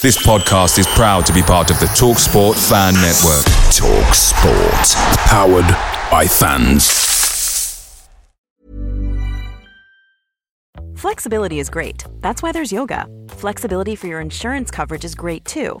This podcast is proud to be part of the TalkSport Fan Network. TalkSport. Powered by fans. Flexibility is great. That's why there's yoga. Flexibility for your insurance coverage is great too.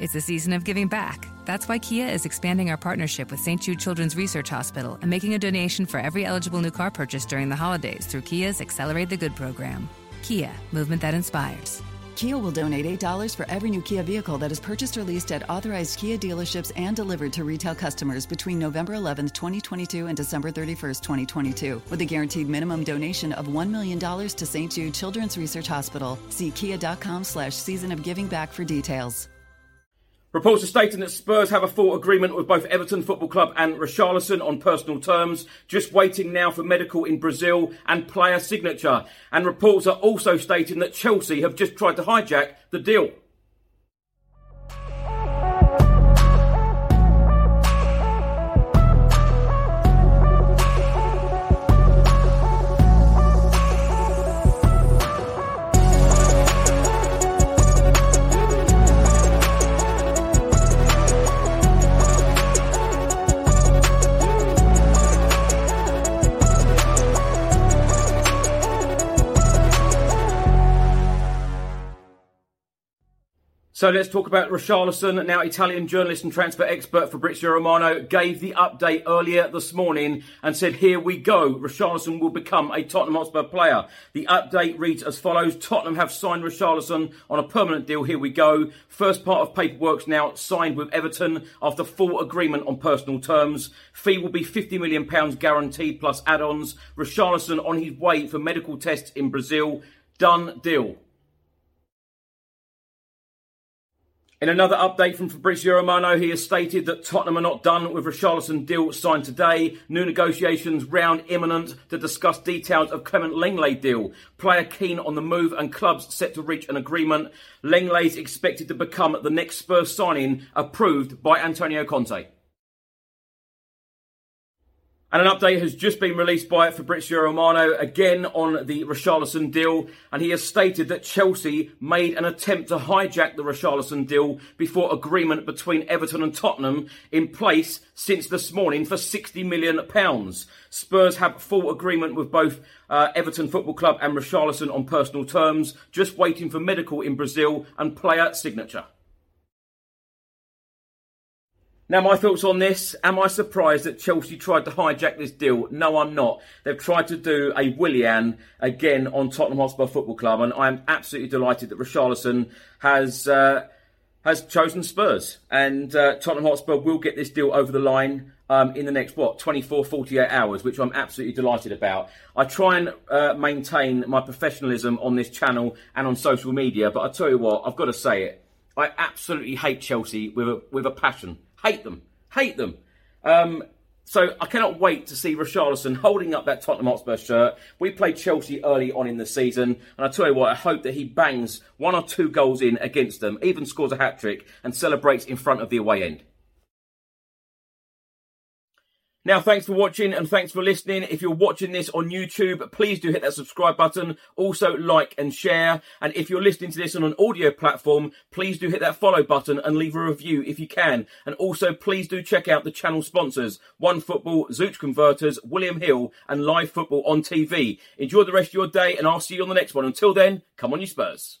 It's a season of giving back. That's why Kia is expanding our partnership with St. Jude Children's Research Hospital and making a donation for every eligible new car purchase during the holidays through Kia's Accelerate the Good program. Kia, movement that inspires. Kia will donate $8 for every new Kia vehicle that is purchased or leased at authorized Kia dealerships and delivered to retail customers between November 11th, 2022 and December 31st, 2022, with a guaranteed minimum donation of $1 million to St. Jude Children's Research Hospital. See kia.com slash season of giving back for details. Reports are stating that Spurs have a full agreement with both Everton Football Club and Richarlison on personal terms, just waiting now for medical in Brazil and player signature. And reports are also stating that Chelsea have just tried to hijack the deal. So let's talk about Richarlison. Now, Italian journalist and transfer expert Fabrizio Romano gave the update earlier this morning and said, Here we go. Richarlison will become a Tottenham Hotspur player. The update reads as follows Tottenham have signed Richarlison on a permanent deal. Here we go. First part of paperwork's now signed with Everton after full agreement on personal terms. Fee will be £50 million guaranteed plus add ons. Richarlison on his way for medical tests in Brazil. Done deal. In another update from Fabrizio Romano, he has stated that Tottenham are not done with Richarlison deal signed today. New negotiations round imminent to discuss details of Clement Lenglet deal. Player keen on the move and clubs set to reach an agreement. Lenglet is expected to become the next Spurs signing approved by Antonio Conte. And an update has just been released by Fabrizio Romano again on the Richarlison deal, and he has stated that Chelsea made an attempt to hijack the Richarlison deal before agreement between Everton and Tottenham in place since this morning for £60 million. Spurs have full agreement with both uh, Everton Football Club and Richarlison on personal terms, just waiting for medical in Brazil and player signature. Now, my thoughts on this. Am I surprised that Chelsea tried to hijack this deal? No, I'm not. They've tried to do a Willian again on Tottenham Hotspur Football Club, and I'm absolutely delighted that Richarlison has uh, has chosen Spurs, and uh, Tottenham Hotspur will get this deal over the line. Um, in the next what 24 48 hours which i'm absolutely delighted about i try and uh, maintain my professionalism on this channel and on social media but i tell you what i've got to say it i absolutely hate chelsea with a with a passion Hate them. Hate them. Um, so I cannot wait to see Richarlison holding up that Tottenham Hotspur shirt. We played Chelsea early on in the season, and I tell you what, I hope that he bangs one or two goals in against them, even scores a hat trick, and celebrates in front of the away end. Now, thanks for watching and thanks for listening. If you're watching this on YouTube, please do hit that subscribe button. Also, like and share. And if you're listening to this on an audio platform, please do hit that follow button and leave a review if you can. And also, please do check out the channel sponsors One Football, Zoot Converters, William Hill, and Live Football on TV. Enjoy the rest of your day, and I'll see you on the next one. Until then, come on, you Spurs.